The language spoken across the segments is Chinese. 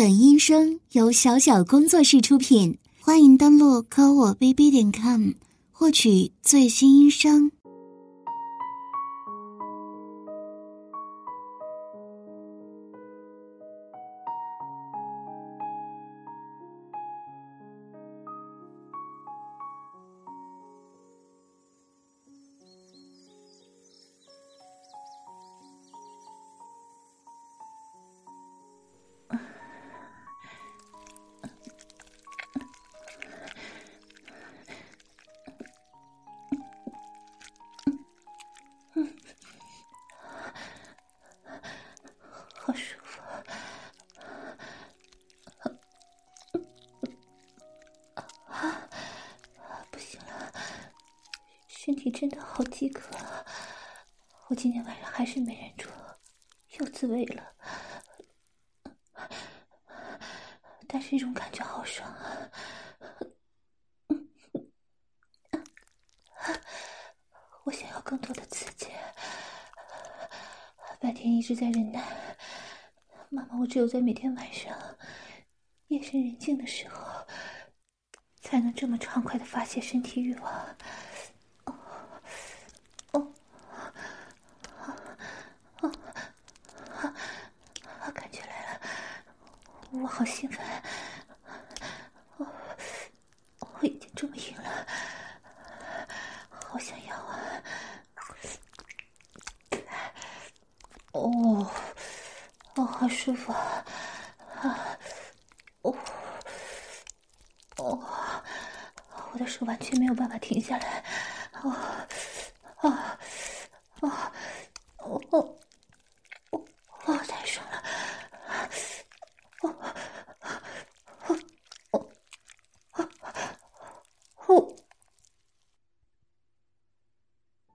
本音声由小小工作室出品，欢迎登录科我 bb 点 com 获取最新音声。在每天晚上夜深人静的时候，才能这么畅快的发泄身体欲望。我好兴奋，我我已经这么硬了，好想要啊！哦，哦，好舒服啊！啊，哦，哦，我的手完全没有办法停下来，哦，啊，啊，哦，哦，哦，太爽了！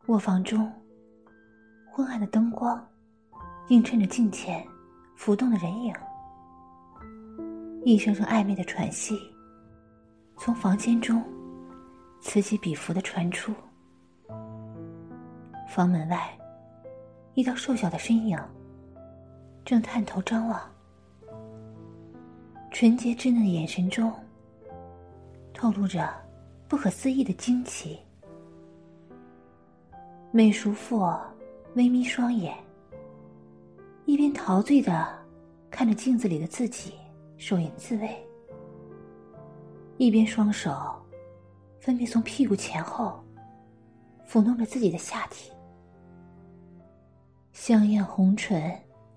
卧房中，昏暗的灯光映衬着镜前浮动的人影，一声声暧昧的喘息从房间中此起彼伏的传出。房门外，一道瘦小的身影正探头张望，纯洁稚嫩的眼神中透露着不可思议的惊奇。美淑妇微眯双眼，一边陶醉的看着镜子里的自己手淫自慰，一边双手分别从屁股前后抚弄着自己的下体，香艳红唇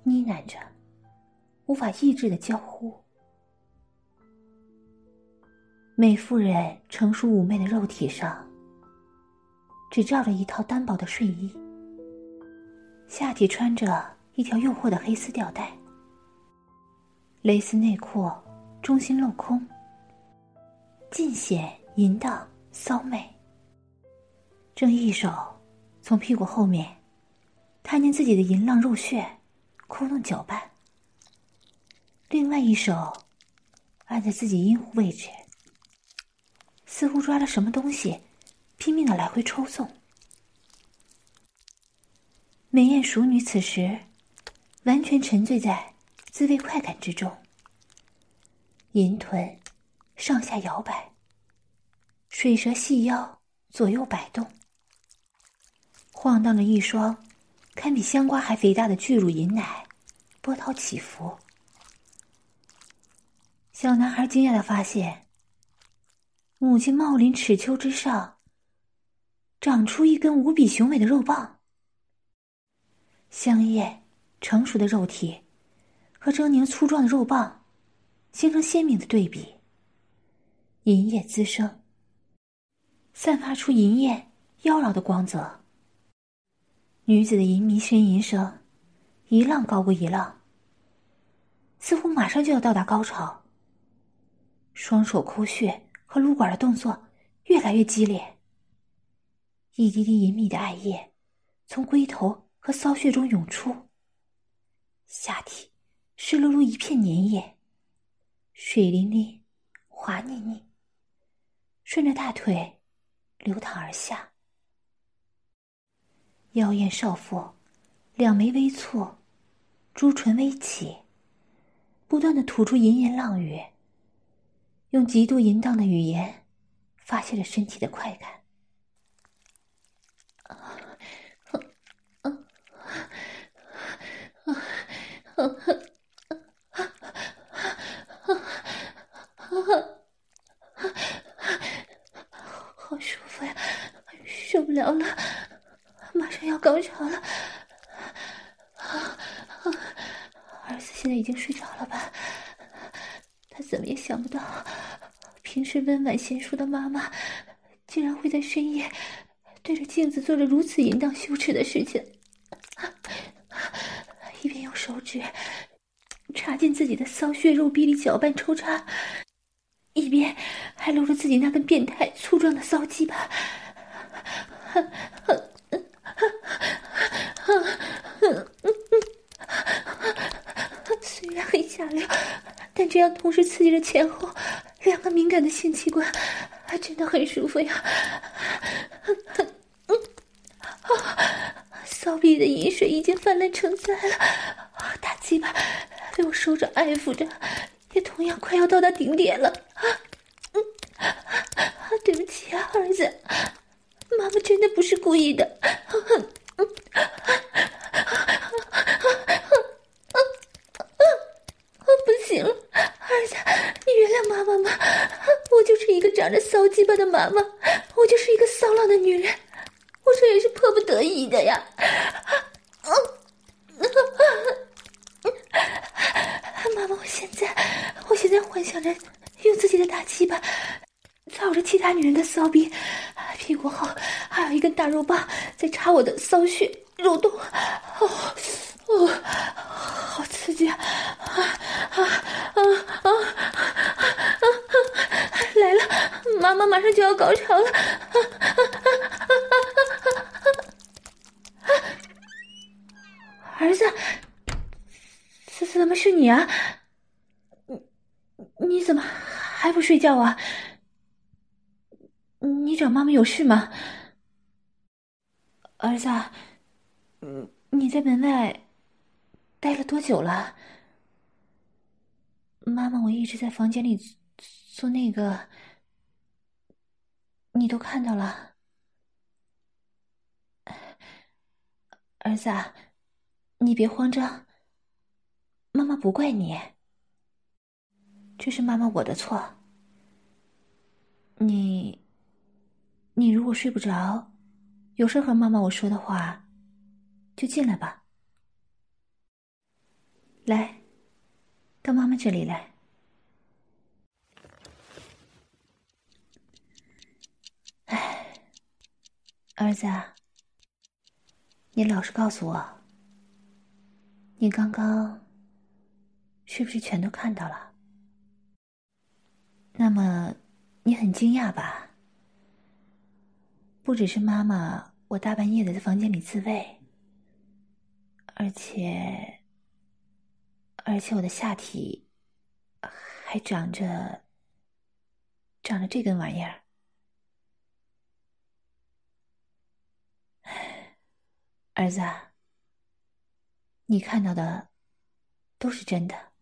呢喃着，无法抑制的娇呼。美妇人成熟妩媚的肉体上。只罩着一套单薄的睡衣，下体穿着一条诱惑的黑丝吊带，蕾丝内裤中心镂空，尽显淫荡骚媚。正一手从屁股后面探进自己的银浪肉穴，抠弄搅拌，另外一手按在自己阴户位置，似乎抓了什么东西。拼命的来回抽送，美艳熟女此时完全沉醉在滋味快感之中，银臀上下摇摆，水蛇细腰左右摆动，晃荡着一双堪比香瓜还肥大的巨乳银奶，波涛起伏。小男孩惊讶的发现，母亲茂林齿丘之上。长出一根无比雄伟的肉棒，香艳成熟的肉体和狰狞粗壮的肉棒形成鲜明的对比。银叶滋生，散发出银艳妖娆的光泽。女子的淫迷呻吟声一浪高过一浪，似乎马上就要到达高潮。双手抠穴和撸管的动作越来越激烈。一滴滴隐秘的艾叶从龟头和骚穴中涌出，下体湿漉漉一片粘液，水淋淋、滑腻腻，顺着大腿流淌而下。妖艳少妇两眉微蹙，朱唇微起，不断的吐出淫言浪语，用极度淫荡的语言发泄着身体的快感。啊，啊，啊，啊，啊舒服呀，好了，马上要高潮了。儿子现在已经睡着了吧？他怎么也想不到，平时温婉贤淑的妈妈，竟然会在深夜对着镜子做着如此淫荡羞耻的事情。一边用手指插进自己的骚血肉壁里搅拌抽插，一边还搂着自己那根变态粗壮的骚鸡巴。虽然很下流，但这样同时刺激着前后两个敏感的性器官，还真的很舒服呀。嗯嗯啊骚逼的饮水已经泛滥成灾了，大鸡巴被我收着爱抚着，也同样快要到达顶点了。嗯，对不起啊，儿子，妈妈真的不是故意的。不行了，儿子，你原谅妈妈吗？我就是一个长着妈妈，我就是一个骚浪的女人。我这也是迫不得已的呀！啊妈妈，我现在，我现在幻想着用自己的大鸡巴操着其他女人的骚逼，屁股后还有一根大肉棒在插我的骚穴肉洞，哦哦，好刺激啊！啊啊啊啊啊！来了，妈妈马上就要高潮了！儿子，怎么是你啊？你你怎么还不睡觉啊？你找妈妈有事吗？儿子，你你在门外待了多久了？妈妈，我一直在房间里做那个，你都看到了。儿子。你别慌张，妈妈不怪你，这是妈妈我的错。你，你如果睡不着，有事和妈妈我说的话，就进来吧。来，到妈妈这里来。哎，儿子，你老实告诉我。你刚刚是不是全都看到了？那么你很惊讶吧？不只是妈妈，我大半夜的在房间里自慰，而且，而且我的下体还长着长着这根玩意儿。儿子。你看到的都是真的，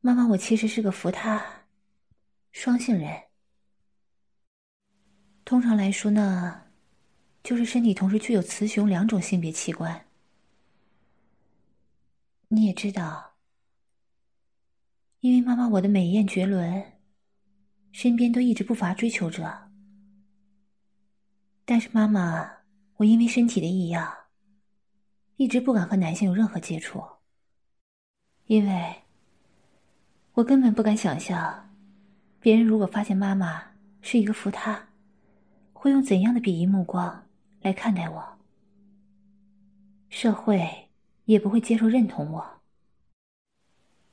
妈妈，我其实是个福他双性人。通常来说呢，就是身体同时具有雌雄两种性别器官。你也知道，因为妈妈我的美艳绝伦，身边都一直不乏追求者。但是妈妈，我因为身体的异样。一直不敢和男性有任何接触，因为我根本不敢想象，别人如果发现妈妈是一个扶他，会用怎样的鄙夷目光来看待我，社会也不会接受认同我，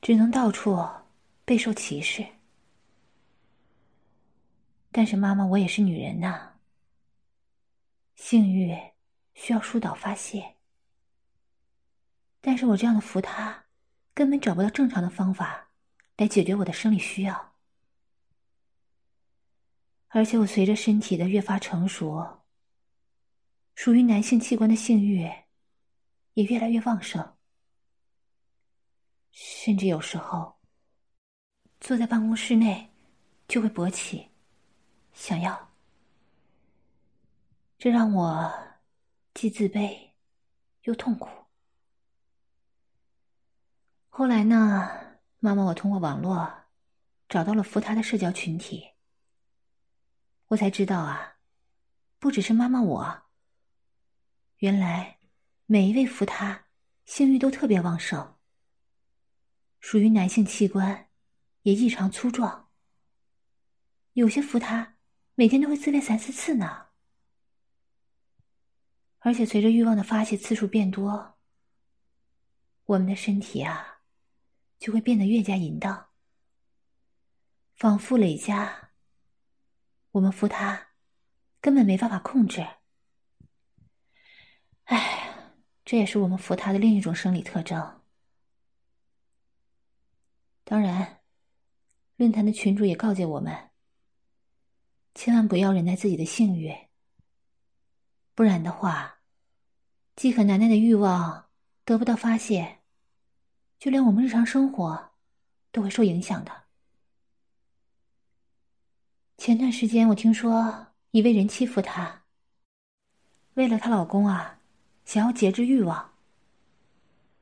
只能到处备受歧视。但是妈妈，我也是女人呐，性欲需要疏导发泄。但是我这样的扶他，根本找不到正常的方法来解决我的生理需要，而且我随着身体的越发成熟，属于男性器官的性欲也越来越旺盛。甚至有时候坐在办公室内就会勃起，想要。这让我既自卑又痛苦。后来呢，妈妈，我通过网络找到了扶他的社交群体，我才知道啊，不只是妈妈我，原来每一位扶他性欲都特别旺盛，属于男性器官也异常粗壮，有些扶他每天都会自慰三四次呢。而且随着欲望的发泄次数变多，我们的身体啊，就会变得越加淫荡，仿佛累加。我们扶他，根本没办法控制。哎，这也是我们扶他的另一种生理特征。当然，论坛的群主也告诫我们，千万不要忍耐自己的性欲。不然的话，饥渴难耐的欲望得不到发泄，就连我们日常生活都会受影响的。前段时间我听说一位人欺负她，为了她老公啊，想要节制欲望，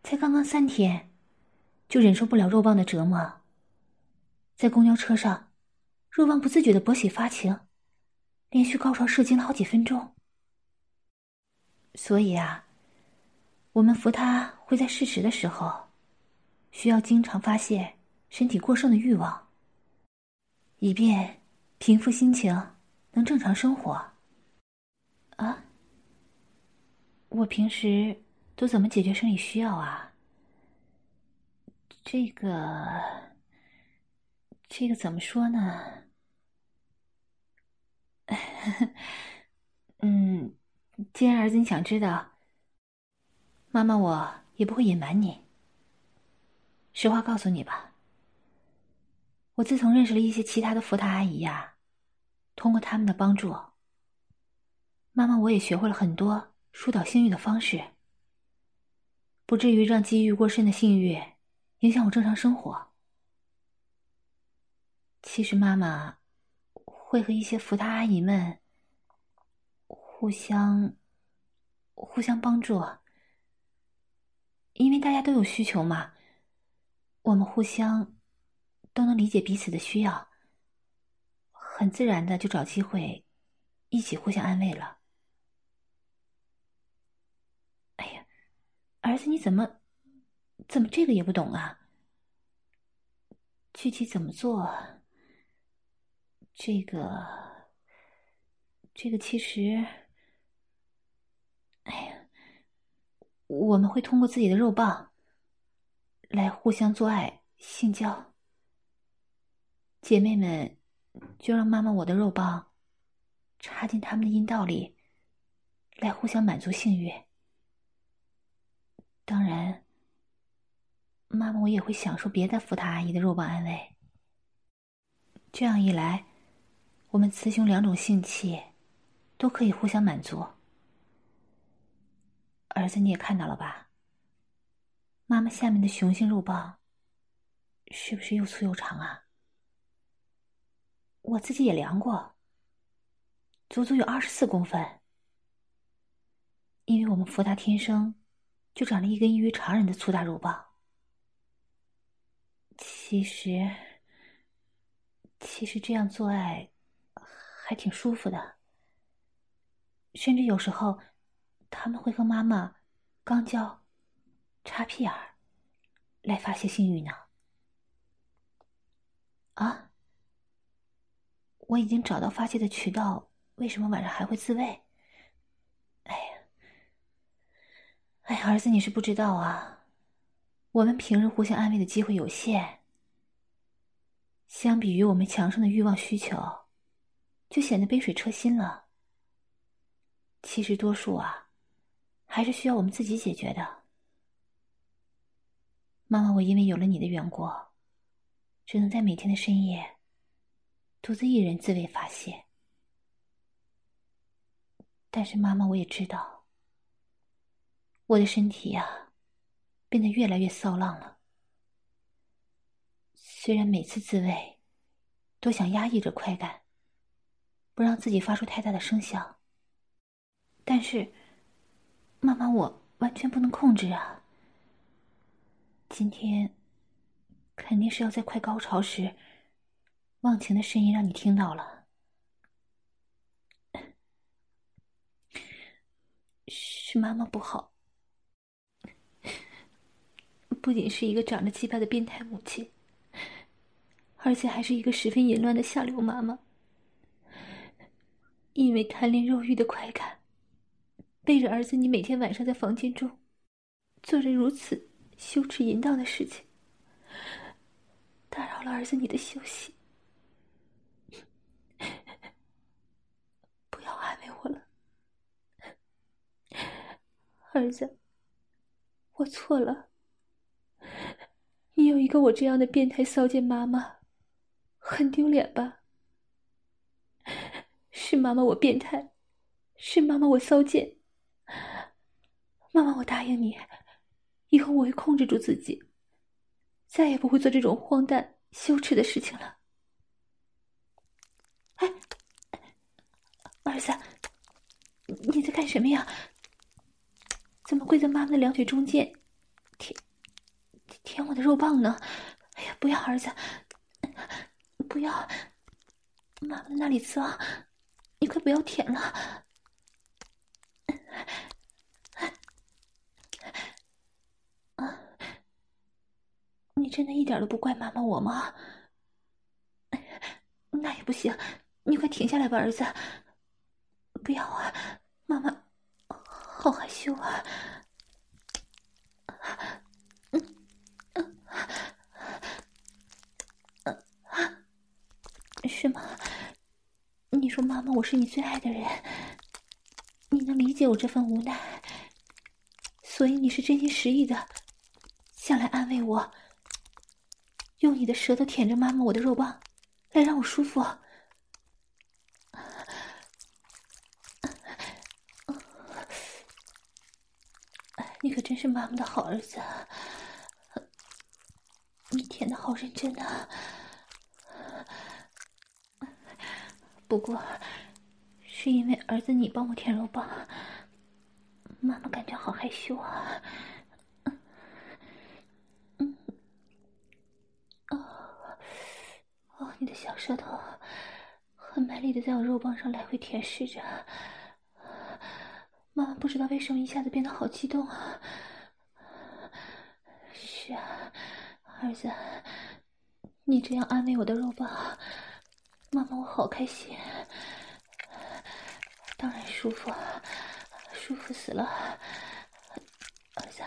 才刚刚三天，就忍受不了肉棒的折磨，在公交车上，肉棒不自觉的勃起发情，连续高潮射精了好几分钟。所以啊，我们扶他会在适时的时候，需要经常发泄身体过剩的欲望，以便平复心情，能正常生活。啊，我平时都怎么解决生理需要啊？这个，这个怎么说呢？嗯。既然儿子你想知道，妈妈我也不会隐瞒你。实话告诉你吧，我自从认识了一些其他的扶他阿姨呀，通过他们的帮助，妈妈我也学会了很多疏导性欲的方式，不至于让积郁过深的性欲影响我正常生活。其实妈妈会和一些扶他阿姨们。互相，互相帮助，因为大家都有需求嘛，我们互相都能理解彼此的需要，很自然的就找机会一起互相安慰了。哎呀，儿子，你怎么怎么这个也不懂啊？具体怎么做？这个，这个其实。哎呀，我们会通过自己的肉棒来互相做爱、性交。姐妹们，就让妈妈我的肉棒插进他们的阴道里，来互相满足性欲。当然，妈妈我也会享受别的福塔阿姨的肉棒安慰。这样一来，我们雌雄两种性器都可以互相满足。儿子，你也看到了吧？妈妈下面的雄性肉棒是不是又粗又长啊？我自己也量过，足足有二十四公分。因为我们福大天生就长了一根异于常人的粗大肉棒。其实，其实这样做爱还挺舒服的，甚至有时候。他们会和妈妈肛交、插屁眼儿来发泄性欲呢。啊！我已经找到发泄的渠道，为什么晚上还会自慰？哎呀，哎呀，儿子，你是不知道啊，我们平日互相安慰的机会有限，相比于我们强盛的欲望需求，就显得杯水车薪了。其实多数啊。还是需要我们自己解决的，妈妈。我因为有了你的缘故，只能在每天的深夜，独自一人自慰发泄。但是妈妈，我也知道，我的身体呀，变得越来越骚浪了。虽然每次自慰都想压抑着快感，不让自己发出太大的声响，但是，妈妈，我完全不能控制啊！今天肯定是要在快高潮时，忘情的声音让你听到了。是妈妈不好，不仅是一个长着鸡巴的变态母亲。而且还是一个十分淫乱的下流妈妈，因为贪恋肉欲的快感，背着儿子，你每天晚上在房间中做着如此羞耻淫荡的事情，打扰了儿子你的休息。不要安慰我了，儿子，我错了。你有一个我这样的变态骚贱妈妈。很丢脸吧？是妈妈我变态，是妈妈我骚贱。妈妈，我答应你，以后我会控制住自己，再也不会做这种荒诞羞耻的事情了。哎，儿子，你在干什么呀？怎么跪在妈妈的两腿中间，舔舔我的肉棒呢？哎呀，不要，儿子！不要，妈妈那里脏，你快不要舔了。啊，真的一点都不怪妈妈我吗？那也不行，你快停下来吧，儿子。不要啊，妈妈，好害羞啊。是吗？你说妈妈，我是你最爱的人，你能理解我这份无奈，所以你是真心实意的想来安慰我，用你的舌头舔着妈妈我的肉棒，来让我舒服。你可真是妈妈的好儿子，你舔的好认真啊！不过，是因为儿子你帮我舔肉棒，妈妈感觉好害羞啊。嗯，哦，哦，你的小舌头很卖力的在我肉棒上来回舔舐着，妈妈不知道为什么一下子变得好激动啊。是啊，儿子，你这样安慰我的肉棒。妈妈，我好开心，当然舒服，舒服死了。儿子，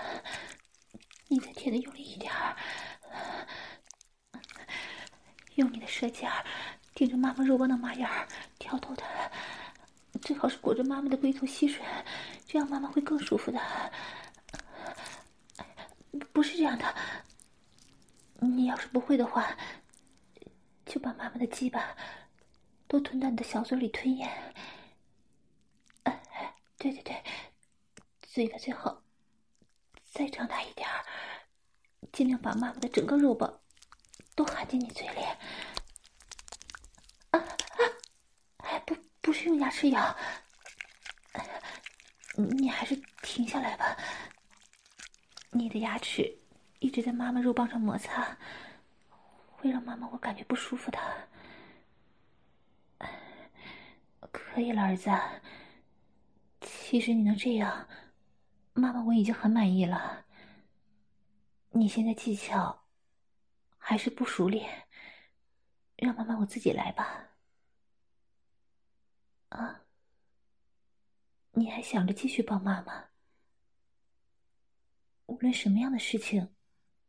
你再舔的用力一点儿，用你的舌尖顶着妈妈肉棒的马眼，挑逗的，最好是裹着妈妈的龟头吸吮，这样妈妈会更舒服的。不是这样的，你要是不会的话。就把妈妈的鸡巴都吞到你的小嘴里吞咽。哎，对对对，嘴巴最好再长大一点儿，尽量把妈妈的整个肉棒都含进你嘴里。啊啊！哎，不，不是用牙齿咬。你还是停下来吧。你的牙齿一直在妈妈肉棒上摩擦。会让妈妈我感觉不舒服的。可以了，儿子。其实你能这样，妈妈我已经很满意了。你现在技巧还是不熟练，让妈妈我自己来吧。啊？你还想着继续帮妈妈？无论什么样的事情，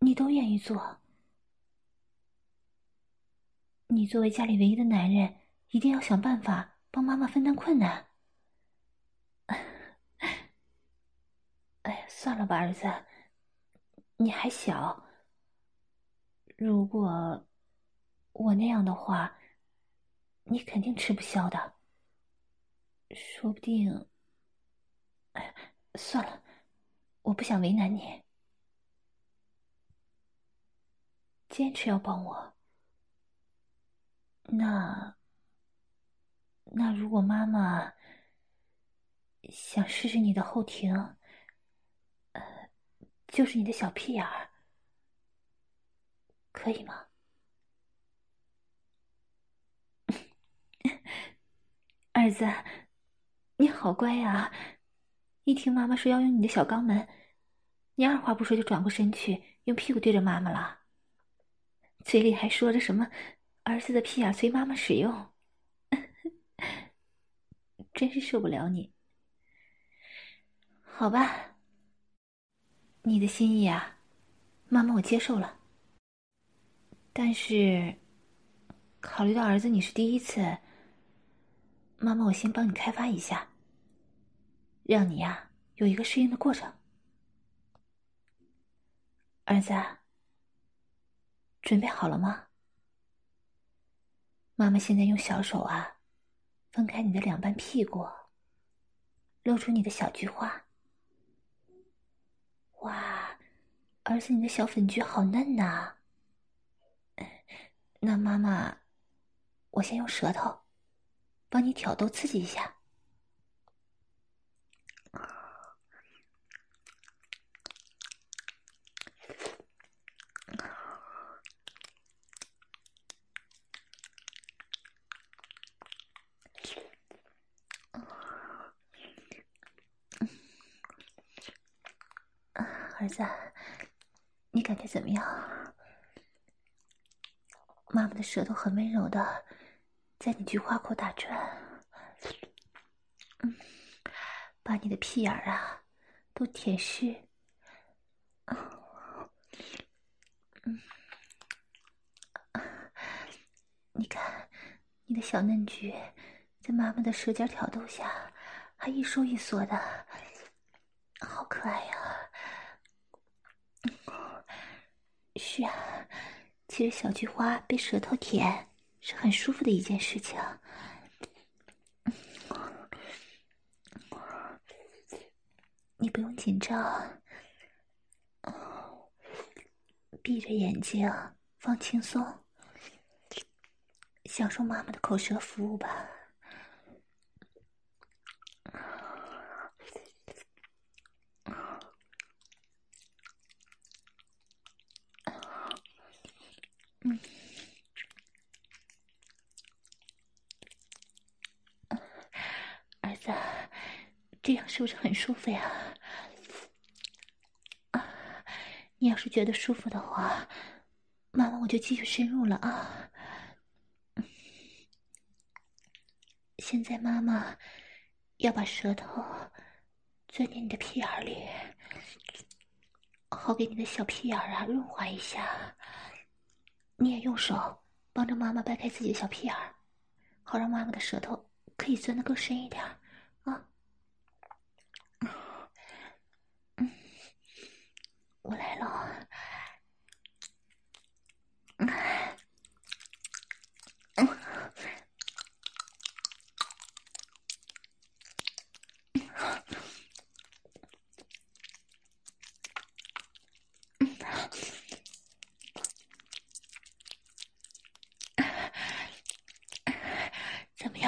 你都愿意做。你作为家里唯一的男人，一定要想办法帮妈妈分担困难。哎呀，算了吧，儿子，你还小。如果我那样的话，你肯定吃不消的。说不定……算了，我不想为难你。坚持要帮我。那那如果妈妈想试试你的后庭，呃，就是你的小屁眼儿，可以吗？儿子，你好乖呀！一听妈妈说要用你的小肛门，你二话不说就转过身去，用屁股对着妈妈了，嘴里还说着什么“儿子的屁眼随妈妈使用”，真是受不了你。好吧，你的心意啊，妈妈我接受了。但是，考虑到儿子你是第一次，妈妈我先帮你开发一下，让你呀有一个适应的过程。儿子，准备好了吗？妈妈现在用小手啊，分开你的两半屁股，露出你的小菊花。哇，儿子，你的小粉菊好嫩呐！那妈妈，我先用舌头帮你挑逗刺激一下。儿子，你感觉怎么样？妈妈的舌头很温柔的在你菊花口打转，嗯，把你的屁眼儿啊都舔湿。嗯，你看，你的小嫩菊在妈妈的舌尖挑逗下，还一收一缩的，好可爱呀！是啊，其实小菊花被舌头舔是很舒服的一件事情。你不用紧张，闭着眼睛，放轻松，享受妈妈的口舌服务吧。嗯，儿子，这样是不是很舒服呀？啊，你要是觉得舒服的话，妈妈我就继续深入了啊。现在妈妈要把舌头钻进你的屁眼里，好给你的小屁眼啊润滑一下。你也用手帮着妈妈掰开自己的小屁眼儿，好让妈妈的舌头可以钻得更深一点啊！嗯，我来了。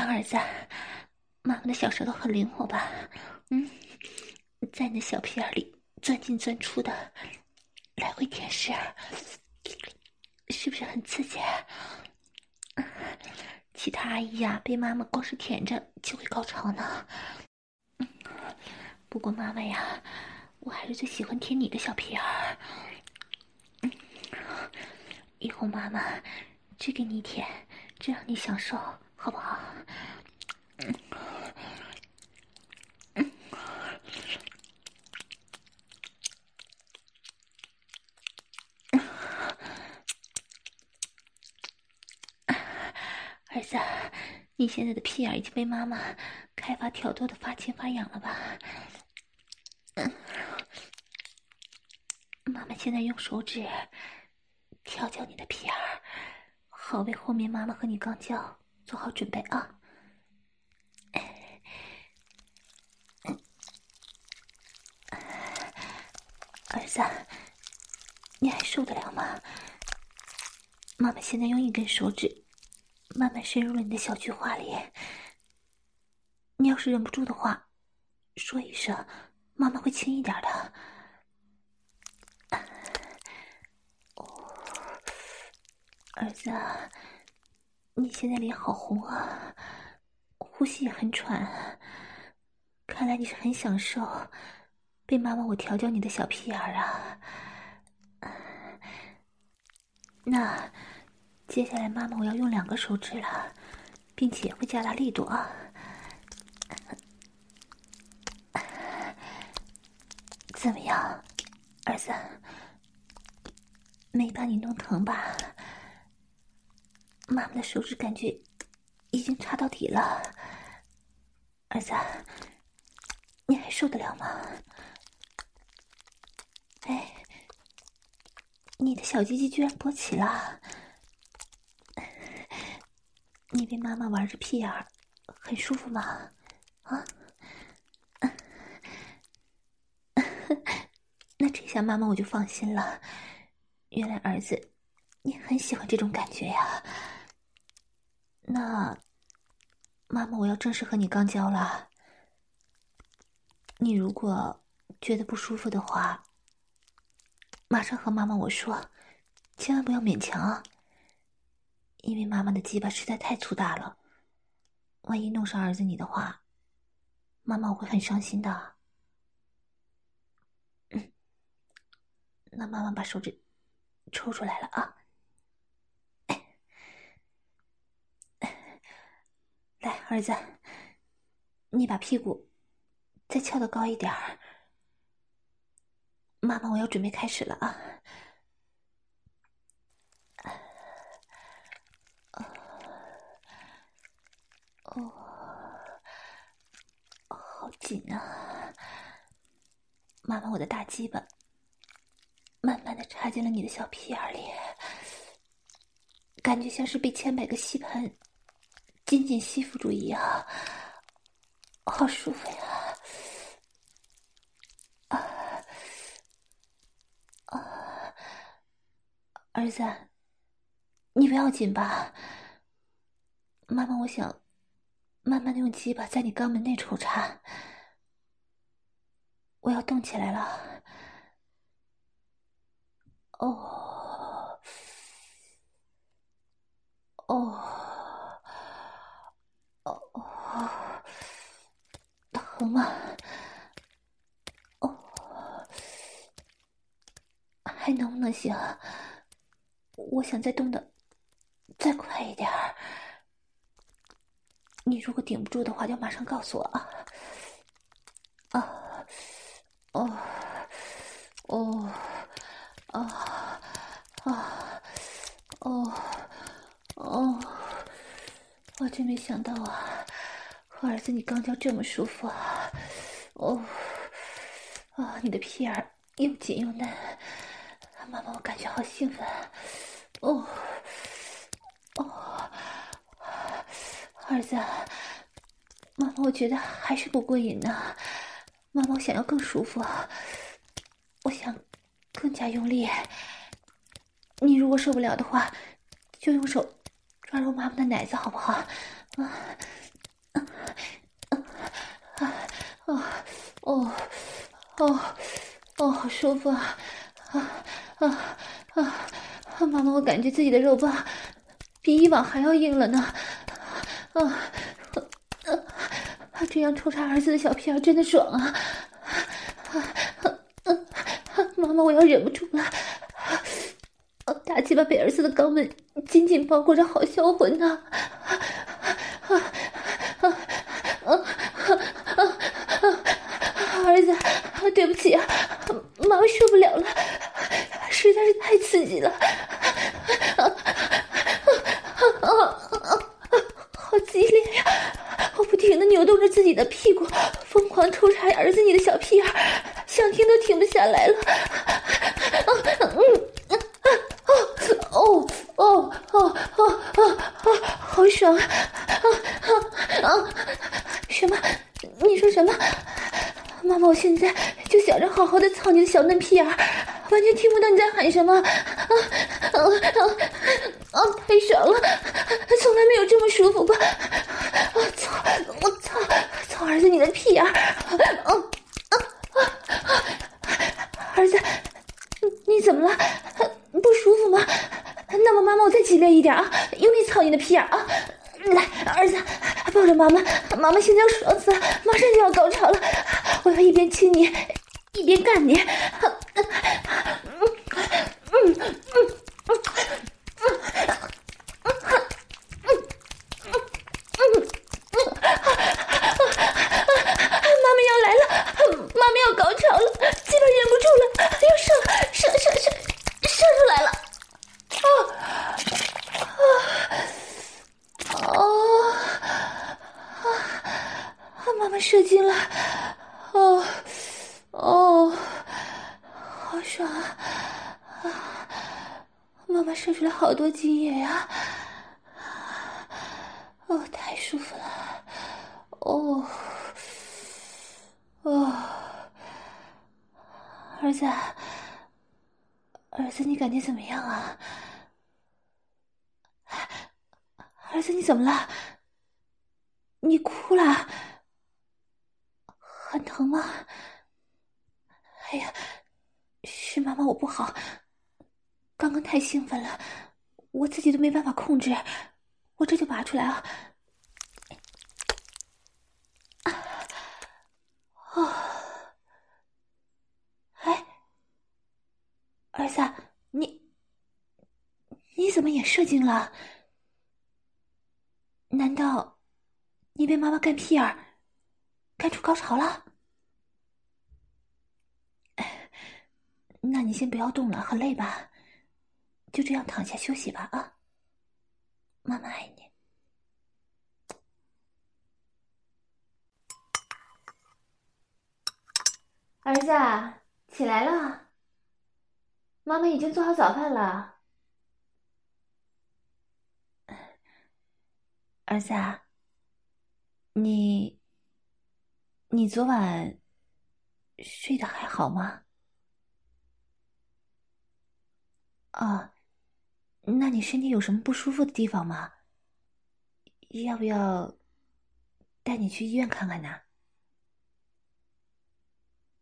儿子，妈妈的小舌头很灵活吧？嗯，在你的小屁眼里钻进钻出的，来回舔舐，是不是很刺激？其他阿姨呀，被妈妈光是舔着就会高潮呢。不过妈妈呀，我还是最喜欢舔你的小屁眼儿。以后妈妈只给你舔，只让你享受。好不好？儿子，你现在的屁眼已经被妈妈开发挑逗的发青发痒了吧？妈妈现在用手指调教你的屁眼，好为后面妈妈和你肛交。做好准备啊，儿子，你还受得了吗？妈妈现在用一根手指慢慢深入了你的小菊花里。你要是忍不住的话，说一声，妈妈会轻一点的。儿子，你现在脸好红啊，呼吸也很喘，看来你是很享受被妈妈我调教你的小屁眼儿啊。那。接下来，妈妈我要用两个手指了，并且会加大力度啊！怎么样，儿子？没把你弄疼吧？妈妈的手指感觉已经插到底了，儿子，你还受得了吗？哎，你的小鸡鸡居然勃起了！你被妈妈玩着屁眼儿，很舒服吗？啊？那这下妈妈我就放心了。原来儿子，你很喜欢这种感觉呀。那，妈妈我要正式和你刚交了。你如果觉得不舒服的话，马上和妈妈我说，千万不要勉强啊。因为妈妈的鸡巴实在太粗大了，万一弄伤儿子你的话，妈妈我会很伤心的。嗯，那妈妈把手指抽出来了啊！来，儿子，你把屁股再翘得高一点儿。妈妈，我要准备开始了啊！哦，好紧啊！妈妈，我的大鸡巴慢慢的插进了你的小屁眼里，感觉像是被千百个吸盘紧紧吸附住一样，好舒服呀！啊啊，儿子，你不要紧吧？妈妈，我想。慢慢的用鸡巴在你肛门内抽插，我要动起来了。哦，哦，哦哦，疼吗？哦，还能不能行？我想再动的再快一点儿。你如果顶不住的话，就马上告诉我啊！啊，哦，哦，啊，啊，哦，哦，我真没想到啊，我儿子你刚交这么舒服啊！哦，啊，你的屁眼又紧又嫩，妈妈我感觉好兴奋，哦。儿子，妈妈，我觉得还是不过瘾呢。妈妈，我想要更舒服，我想更加用力。你如果受不了的话，就用手抓住妈妈的奶子，好不好？啊，啊，啊，哦，哦，哦，哦，好舒服啊！啊啊啊！妈妈，我感觉自己的肉棒比以往还要硬了呢。啊，啊啊，这样抽插儿子的小屁眼真的爽啊！啊啊啊，妈妈，我要忍不住了！大鸡巴被儿子的肛门紧紧包裹着，好销魂呐！啊啊啊啊啊！儿子，对不起啊，妈妈受不了了，实在是太刺激了！啊啊啊！好激烈呀！的扭动着自己的屁股，疯狂抽插儿子你的小屁眼，想停都停不下来了。啊嗯啊哦哦哦哦哦哦，好爽啊啊啊！什么？你说什么？妈妈，我现在就想着好好的操你的小嫩屁眼，完全听不到你在喊什么。啊啊啊啊！太爽了，从来没有这么。舒服过？你的屁眼儿！嗯嗯儿子，你怎么了？不舒服吗？那么妈妈，我再激烈一点啊，用力操你的屁眼啊！来，儿子，抱着妈妈，妈妈现在要爽死了，马上就要高潮了，我要一边亲你，一边干你。嗯嗯嗯嗯。好多精液呀！哦，太舒服了！哦，哦，儿子，儿子，你感觉怎么样啊？儿子，你怎么了？你哭了？很疼吗？哎呀，是妈妈我不好，刚刚太兴奋了。我自己都没办法控制，我这就拔出来啊！哦，哎，儿子，你你怎么也射精了？难道你被妈妈干屁眼儿干出高潮了？那你先不要动了，很累吧？就这样躺下休息吧，啊！妈妈爱你，儿子，起来了。妈妈已经做好早饭了。儿子，你，你昨晚睡得还好吗？啊。那你身体有什么不舒服的地方吗？要不要带你去医院看看呢？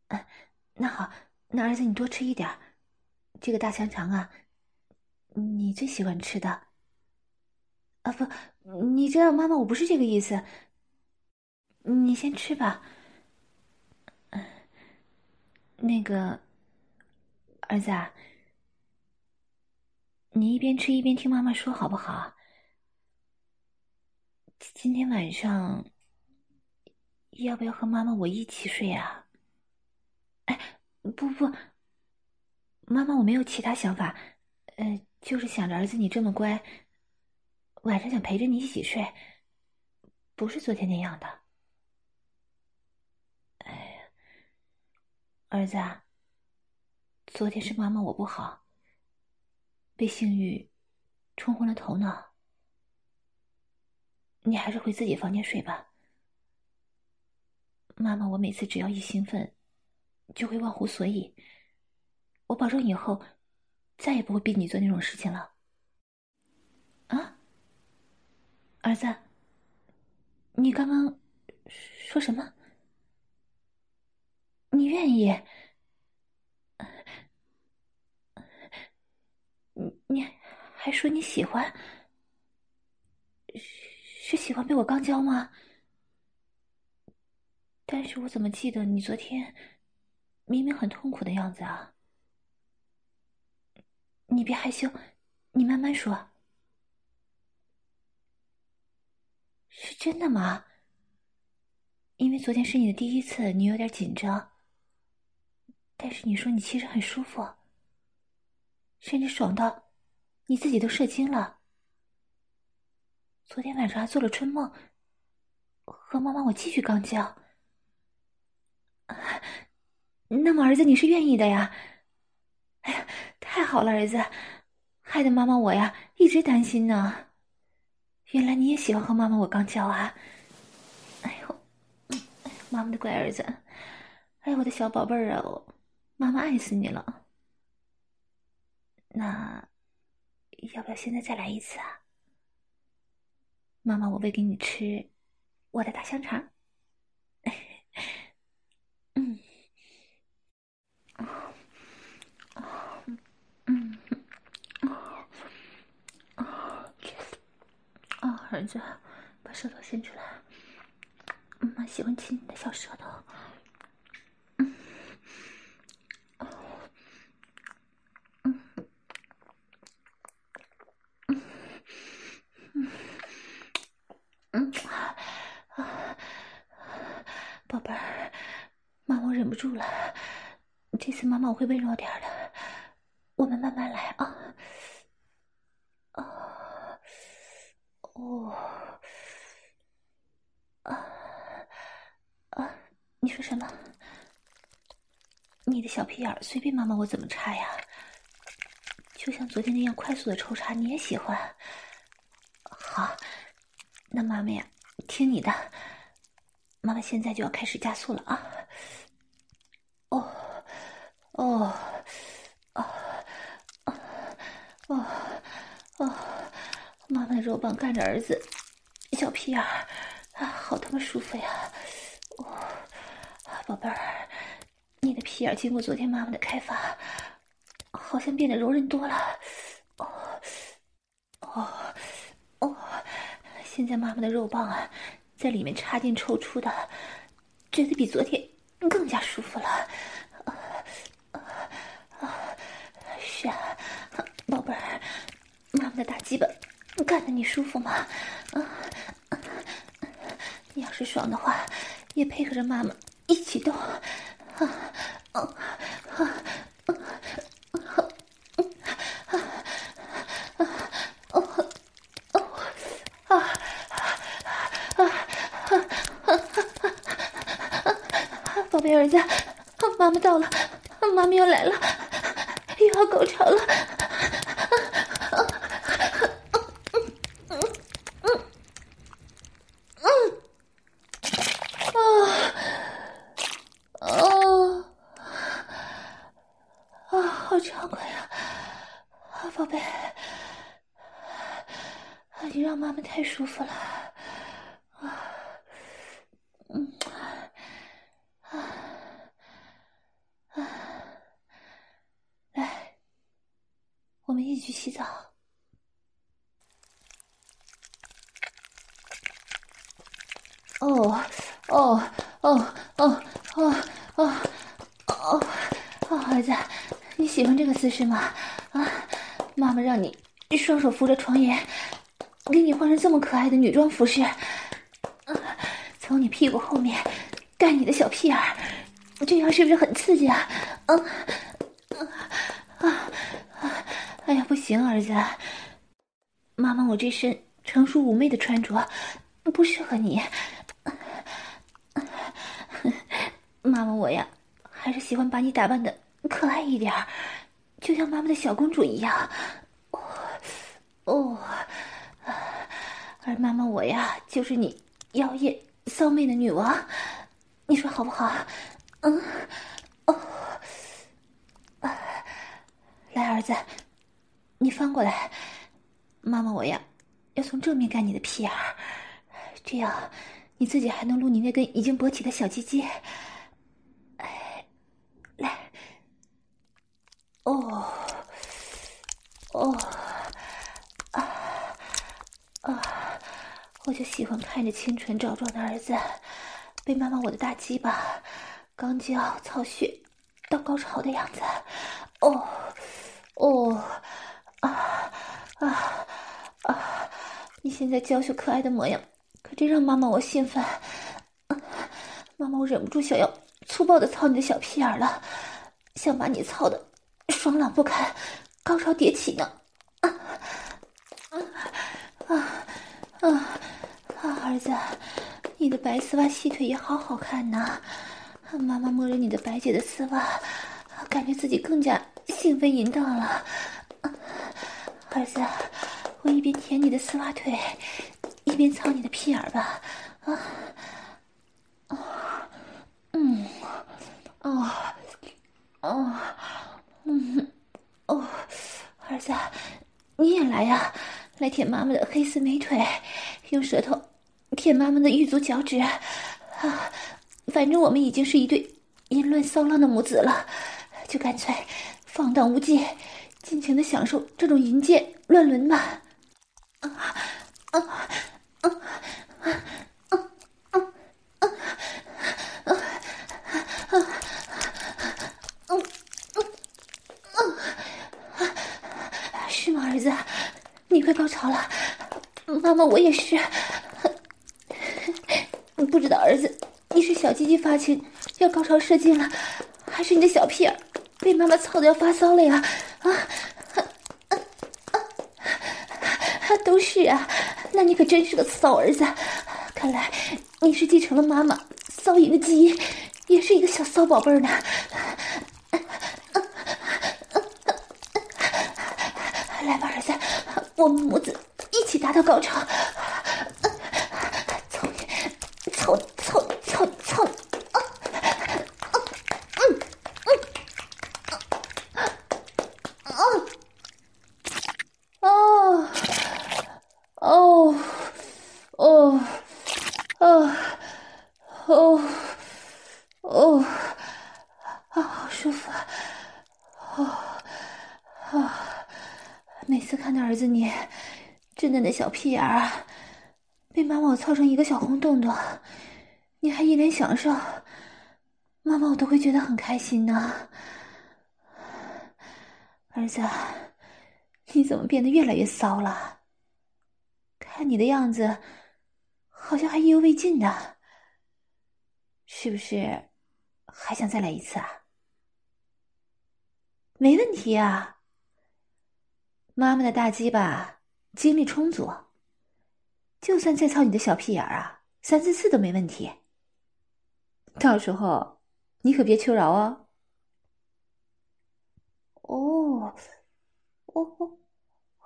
嗯，那好，那儿子你多吃一点这个大香肠啊，你最喜欢吃的。啊不，你知道妈妈我不是这个意思，你先吃吧。嗯，那个儿子啊。你一边吃一边听妈妈说，好不好？今天晚上要不要和妈妈我一起睡啊？哎，不不，妈妈我没有其他想法，呃，就是想着儿子你这么乖，晚上想陪着你一起睡，不是昨天那样的。哎呀，儿子，昨天是妈妈我不好。被性欲冲昏了头脑，你还是回自己房间睡吧。妈妈，我每次只要一兴奋，就会忘乎所以。我保证以后再也不会逼你做那种事情了。啊，儿子，你刚刚说什么？你愿意？你还说你喜欢？是喜欢被我刚交吗？但是我怎么记得你昨天明明很痛苦的样子啊？你别害羞，你慢慢说。是真的吗？因为昨天是你的第一次，你有点紧张。但是你说你其实很舒服，甚至爽到。你自己都射精了，昨天晚上还做了春梦，和妈妈我继续刚交。那么儿子你是愿意的呀？哎呀，太好了，儿子，害得妈妈我呀一直担心呢。原来你也喜欢和妈妈我刚交啊！哎呦，妈妈的乖儿子，哎呦我的小宝贝儿啊，妈妈爱死你了。那。要不要现在再来一次啊？妈妈，我喂给你吃我的大香肠。嗯，啊，嗯，啊，啊，啊儿子，把舌头伸出来，妈喜欢亲你的小舌头。宝贝，妈妈我忍不住了，这次妈妈我会温柔点的，我们慢慢来啊。啊，哦，啊啊！你说什么？你的小屁眼随便妈妈我怎么插呀？就像昨天那样快速的抽插，你也喜欢？好，那妈妈呀，听你的，妈妈现在就要开始加速了啊。哦，哦，啊，啊，哦，哦，妈妈的肉棒干着儿子小屁眼儿，啊，好他妈舒服呀！哦，宝贝儿，你的屁眼经过昨天妈妈的开发，好像变得柔韧多了。哦，哦，哦，现在妈妈的肉棒啊，在里面插进抽出的，觉得比昨天。更加舒服了，是啊，宝贝儿，妈妈的大鸡巴干的你舒服吗？啊，你要是爽的话，也配合着妈妈一起动，啊，啊，啊，没儿子，妈妈到了，妈妈要来了，又要高潮了，啊。啊。啊。啊啊啊啊！好畅快呀，啊宝贝，你让妈妈太舒服了。去洗澡。哦哦哦哦哦哦哦！儿子，你喜欢这个姿势吗？啊，妈妈让你双手扶着床沿，给你换上这么可爱的女装服饰，从你屁股后面干你的小屁眼，这样是不是很刺激啊？嗯。哎呀，不行，儿子，妈妈，我这身成熟妩媚的穿着不适合你。妈妈，我呀，还是喜欢把你打扮的可爱一点就像妈妈的小公主一样。哦，哦，而妈妈我呀，就是你妖艳骚媚的女王，你说好不好？嗯，哦，啊来，儿子。你翻过来，妈妈，我呀，要从正面干你的屁眼儿，这样你自己还能撸你那根已经勃起的小鸡鸡。来，哦，哦，啊，啊，我就喜欢看着清纯壮壮的儿子被妈妈我的大鸡巴刚交操血到高潮的样子。哦，哦。啊啊啊！你现在娇羞可爱的模样，可真让妈妈我兴奋。妈妈我忍不住想要粗暴的操你的小屁眼了，想把你操的爽朗不堪，高潮迭起呢。啊啊啊啊！儿子，你的白丝袜细腿也好好看呐。妈妈摸着你的白姐的丝袜，感觉自己更加兴奋淫荡了。儿子，我一边舔你的丝袜腿，一边操你的屁眼吧。啊，啊，嗯，哦，哦，嗯，哦，儿子，你也来呀，来舔妈妈的黑丝美腿，用舌头舔妈妈的玉足脚趾。啊，反正我们已经是一对淫乱骚浪的母子了，就干脆放荡无忌，尽情的享受这种淫贱乱伦吧。啊啊啊啊啊啊啊啊啊！是吗，儿子？你快高潮了，妈妈我也是。不知道儿子，你是小鸡发情要高潮射精了，还是你的小屁儿被妈妈操的要发骚了呀？啊啊啊！都是啊，那你可真是个骚儿子。看来你是继承了妈妈骚淫的基因，也是一个小骚宝贝儿呢。来吧，儿子，我们母子一起达到高潮。操操操操！嗯嗯嗯哦哦哦哦哦哦啊，好舒服啊！啊啊！每次看到儿子你稚嫩的小屁眼儿被妈妈我操成一个小红洞洞，你还一脸享受，妈妈我都会觉得很开心呢。儿子，你怎么变得越来越骚了？看你的样子，好像还意犹未尽呢。是不是还想再来一次啊？没问题啊。妈妈的大鸡巴精力充足，就算再操你的小屁眼儿啊，三四次都没问题。到时候你可别求饶哦。哦，哦哦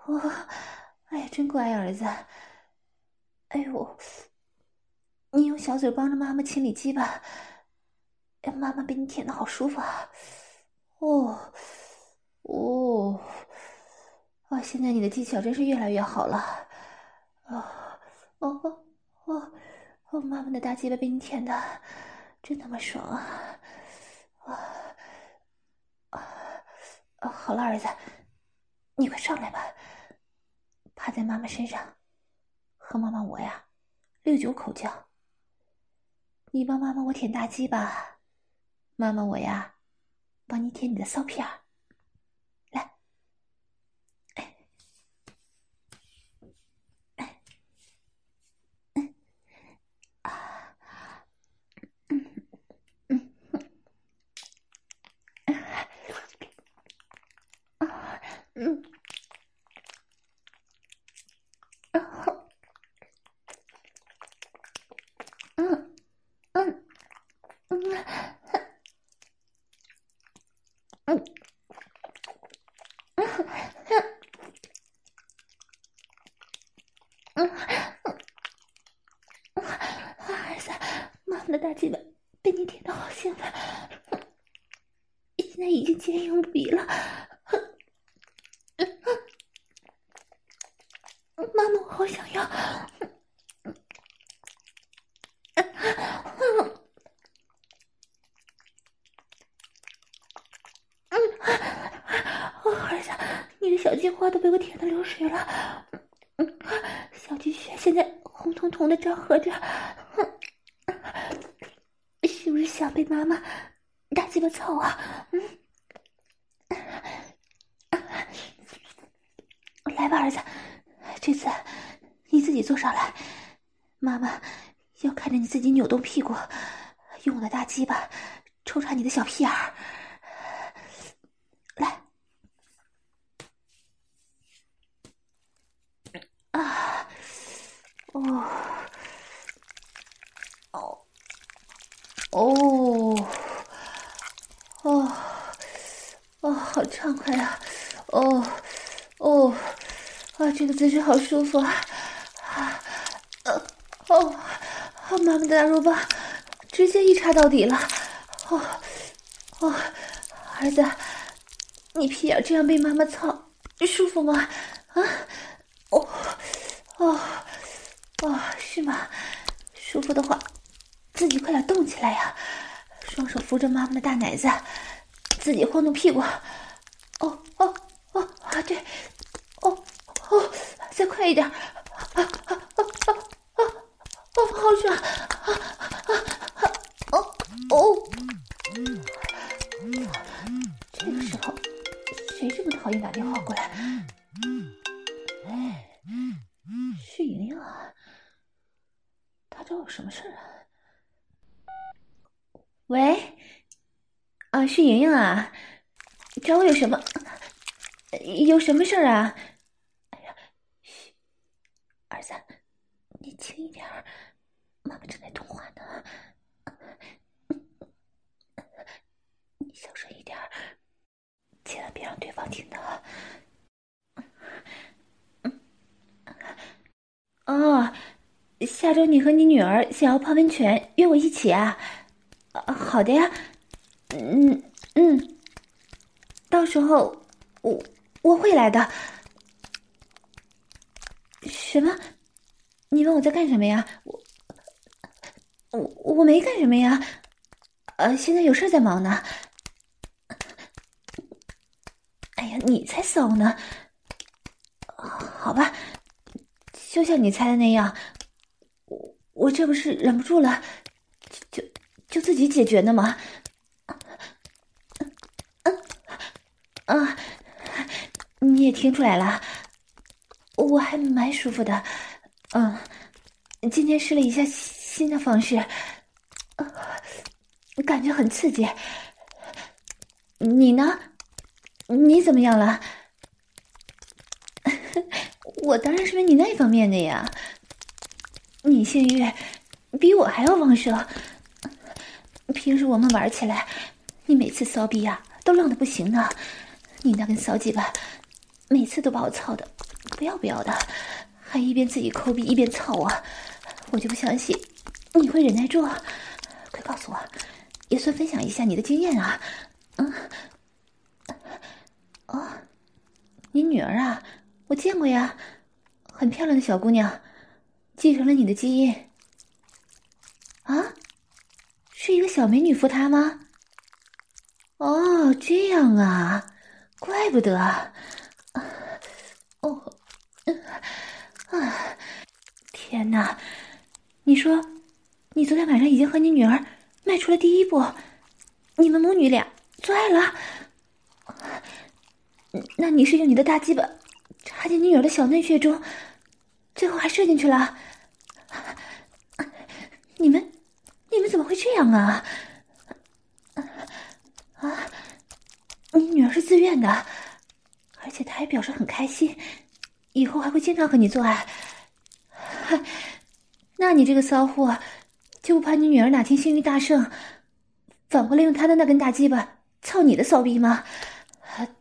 哦，哎呀，真乖儿子。哎呦，你用小嘴帮着妈妈清理鸡巴，哎，妈妈被你舔的好舒服啊。哦，哦。哇，现在你的技巧真是越来越好了，哦，哦哦哦哦，妈妈的大鸡巴被你舔的真他妈爽啊！啊啊啊！好了，儿子，你快上来吧，趴在妈妈身上，和妈妈我呀六九口交。你帮妈妈我舔大鸡巴，妈妈我呀帮你舔你的骚片儿。嗯，嗯，嗯，嗯，嗯，嗯，嗯，儿子，妈妈的大鸡巴被你舔的好兴奋，现在已经坚硬无比了。妈妈，我好想要！嗯，儿子，你的小金花都被我舔的流水了，嗯，小鸡血现在红彤彤的张合着，是不是想被妈妈大鸡巴操啊？嗯，来吧，儿子。这次你自己坐上来，妈妈要看着你自己扭动屁股，用我的大鸡巴抽插你的小屁眼儿。来，啊，哦，哦，哦，哦，哦，好畅快啊！哦，哦。啊，这个姿势好舒服！啊，哦，妈妈的大肉棒直接一插到底了。哦，哦，儿子，你屁眼这样被妈妈操，舒服吗？啊，哦，哦，哦，是吗？舒服的话，自己快点动起来呀！双手扶着妈妈的大奶子，自己晃动屁股。莹莹啊。找我什么事啊？喂，啊，是莹莹啊，找我有什么？有什么事啊？哎呀，嘘，儿子，你轻一点，妈妈正在通话呢。你小声一点，千万别让对方听到。哦。下周你和你女儿想要泡温泉，约我一起啊？好的呀。嗯嗯，到时候我我会来的。什么？你问我在干什么呀？我我我没干什么呀。呃，现在有事在忙呢。哎呀，你才骚呢。好吧，就像你猜的那样。我我这不是忍不住了，就就自己解决的吗？嗯啊，你也听出来了，我还蛮舒服的。嗯，今天试了一下新的方式，感觉很刺激。你呢？你怎么样了？我当然是问你那方面的呀。你性欲比我还要旺盛，平时我们玩起来，你每次骚逼呀都浪的不行呢。你那根骚鸡巴，每次都把我操的不要不要的，还一边自己抠逼一边操我，我就不相信你会忍耐住。快告诉我，也算分享一下你的经验啊。嗯，哦，你女儿啊，我见过呀，很漂亮的小姑娘。继承了你的基因，啊，是一个小美女扶他吗？哦，这样啊，怪不得。哦，啊，天哪！你说，你昨天晚上已经和你女儿迈出了第一步，你们母女俩做爱了？那你是用你的大鸡巴插进你女儿的小嫩穴中，最后还射进去了？你们，你们怎么会这样啊？啊！你女儿是自愿的，而且她还表示很开心，以后还会经常和你做爱。那你这个骚货，就不怕你女儿哪天性欲大盛，反过来用她的那根大鸡巴操你的骚逼吗？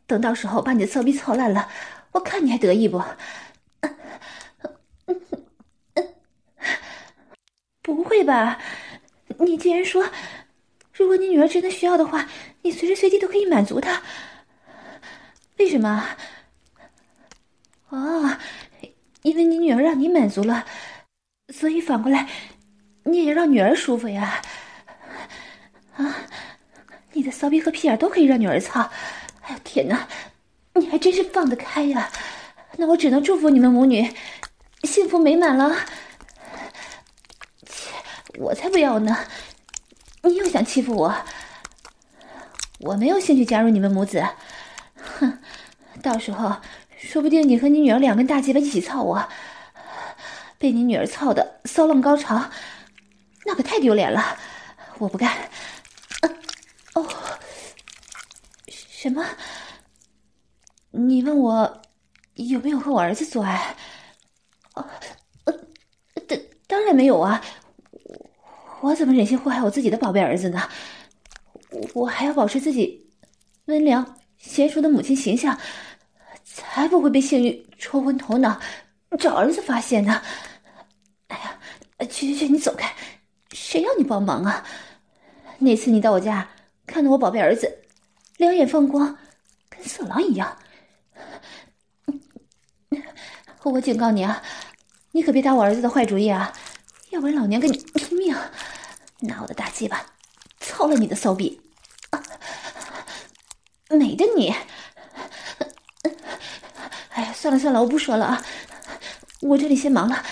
等到时候把你的骚逼操烂了，我看你还得意不？不会吧？你竟然说，如果你女儿真的需要的话，你随时随地都可以满足她？为什么？哦，因为你女儿让你满足了，所以反过来，你也要让女儿舒服呀？啊，你的骚逼和屁眼都可以让女儿操？哎呦天哪，你还真是放得开呀！那我只能祝福你们母女幸福美满了。切我才不要呢！你又想欺负我？我没有兴趣加入你们母子。哼，到时候说不定你和你女儿两根大鸡巴一起操我，被你女儿操的骚浪高潮，那可太丢脸了！我不干。哦，什么？你问我有没有和我儿子做爱？呃，当当然没有啊！我怎么忍心祸害我自己的宝贝儿子呢？我还要保持自己温良娴熟的母亲形象，才不会被性欲冲昏头脑，找儿子发泄呢。哎呀，去去去，你走开！谁要你帮忙啊？那次你到我家，看到我宝贝儿子两眼放光，跟色狼一样。我警告你啊，你可别打我儿子的坏主意啊，要不然老娘跟你拼命，拿我的大鸡巴操了你的骚逼！美的你！哎呀，算了算了，我不说了啊，我这里先忙了，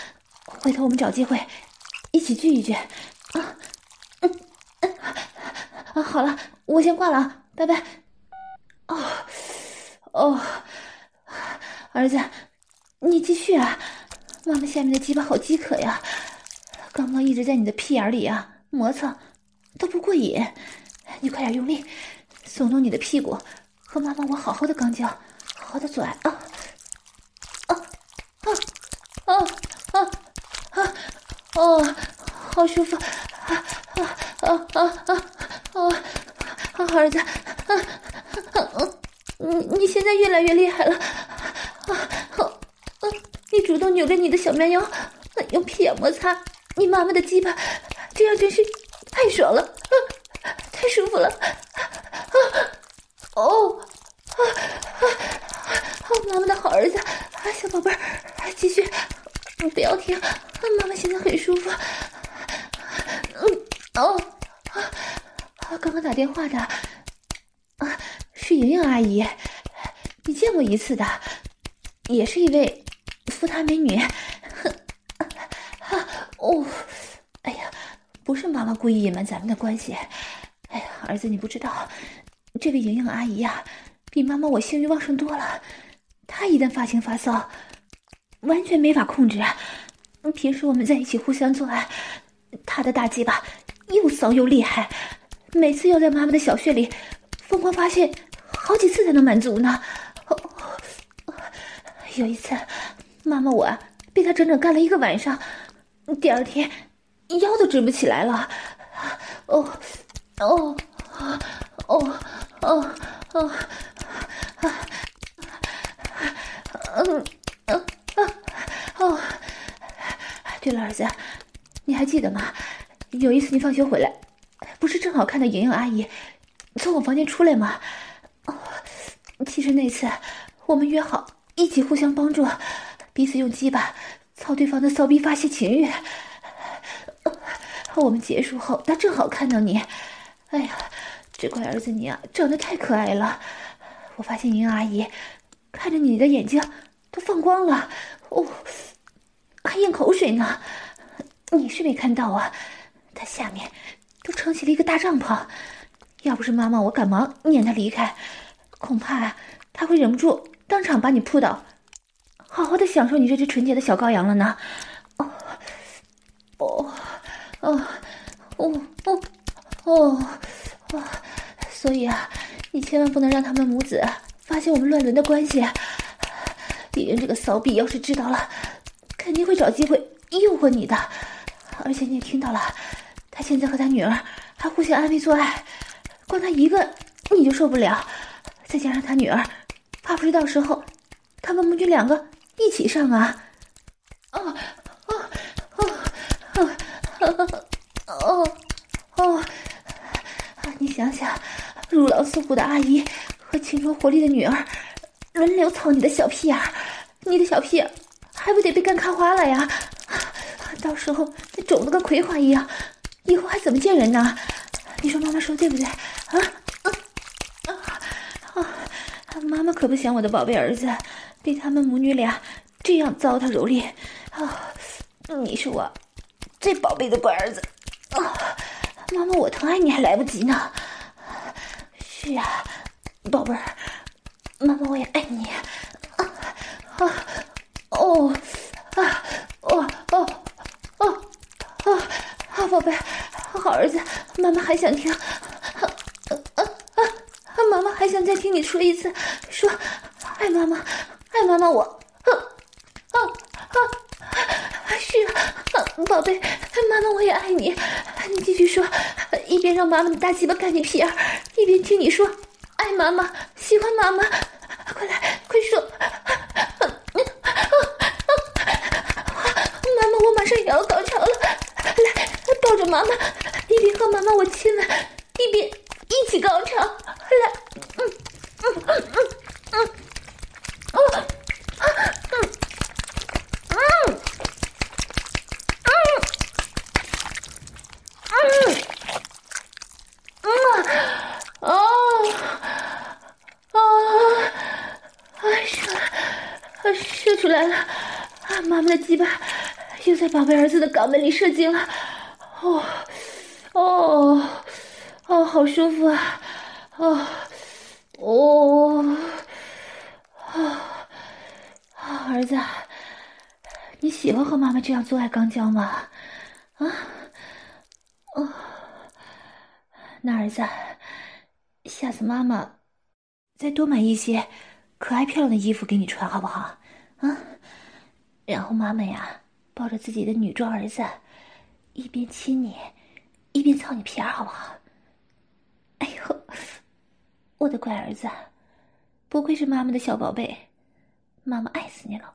回头我们找机会一起聚一聚。啊，嗯嗯，啊，好了，我先挂了啊，拜拜。哦，哦，儿子，你继续啊，妈妈下面的鸡巴好饥渴呀，刚刚一直在你的屁眼里啊磨蹭，都不过瘾，你快点用力，耸动你的屁股，和妈妈我好好的肛交，好好的做爱啊！啊啊啊啊啊哦，好舒服！啊啊啊啊啊啊！儿子，啊啊啊你你现在越来越厉害了！扭着你的小蛮腰，用屁眼摩擦你妈妈的鸡巴，这样真是太爽了，太舒服了！啊哦啊啊！妈妈的好儿子，小宝贝儿，继续，不要停，妈妈现在很舒服。嗯哦啊，刚刚打电话的啊是莹莹阿姨，你见过一次的，也是一位福他美女。哦，哎呀，不是妈妈故意隐瞒咱们的关系。哎呀，儿子你不知道，这位莹莹阿姨呀，比妈妈我性欲旺盛多了。她一旦发情发骚，完全没法控制。平时我们在一起互相做爱，她的大鸡巴又骚又厉害，每次要在妈妈的小穴里疯狂发泄，好几次才能满足呢。有一次，妈妈我被她整整干了一个晚上，第二天腰都直不起来了。哦，哦，哦，哦，哦，啊！嗯嗯啊哦，对了，儿子，你还记得吗？有一次你放学回来，不是正好看到莹莹阿姨从我房间出来吗？哦，其实那次我们约好一起互相帮助，彼此用鸡巴操对方的骚逼发泄情欲。我们结束后，他正好看到你，哎呀，这乖儿子你啊，长得太可爱了。我发现云阿姨看着你的眼睛。都放光了，哦，还咽口水呢。你是没看到啊？他下面都撑起了一个大帐篷。要不是妈妈我赶忙撵他离开，恐怕他会忍不住当场把你扑倒，好好的享受你这只纯洁的小羔羊了呢。哦，哦，哦，哦，哦，哦，哦，所以啊，你千万不能让他们母子发现我们乱伦的关系。敌人这个骚逼要是知道了，肯定会找机会诱惑你的。而且你也听到了，他现在和他女儿还互相暧昧做爱，光他一个你就受不了，再加上他女儿，怕不是到时候他们母女两个一起上啊？哦哦哦哦 哦哦！你想想，如狼似虎的阿姨和青春活力的女儿。轮流操你的小屁眼儿，你的小屁眼还不得被干开花了呀？到时候那肿的跟葵花一样，以后还怎么见人呢？你说妈妈说对不对？啊啊啊！妈妈可不想我的宝贝儿子被他们母女俩这样糟蹋蹂躏啊！你是我最宝贝的乖儿子啊！妈妈我疼爱你还来不及呢。是啊，宝贝儿。妈妈，我也爱你，啊啊哦啊哦哦哦哦，好宝贝，好儿子，妈妈还想听，啊啊啊！妈妈还想再听你说一次，说爱妈妈，爱妈妈，我，啊啊啊！是啊，宝贝，妈妈我也爱你，你继续说，一边让妈妈的大鸡巴干你屁眼，一边听你说。爱妈妈，喜欢妈妈，快来，快说！妈妈，我马上也要高潮了，来，抱着妈妈，一边和妈妈我亲吻，一边一起高潮，来，嗯嗯嗯嗯嗯，哦，嗯嗯妈妈的鸡巴又在宝贝儿子的肛门里射精了，哦，哦，哦，好舒服啊，哦，哦，啊，儿子，你喜欢和妈妈这样做爱肛交吗？啊，哦，那儿子，下次妈妈再多买一些可爱漂亮的衣服给你穿，好不好？啊？然后妈妈呀，抱着自己的女装儿子，一边亲你，一边操你皮儿，好不好？哎呦，我的乖儿子，不愧是妈妈的小宝贝，妈妈爱死你了，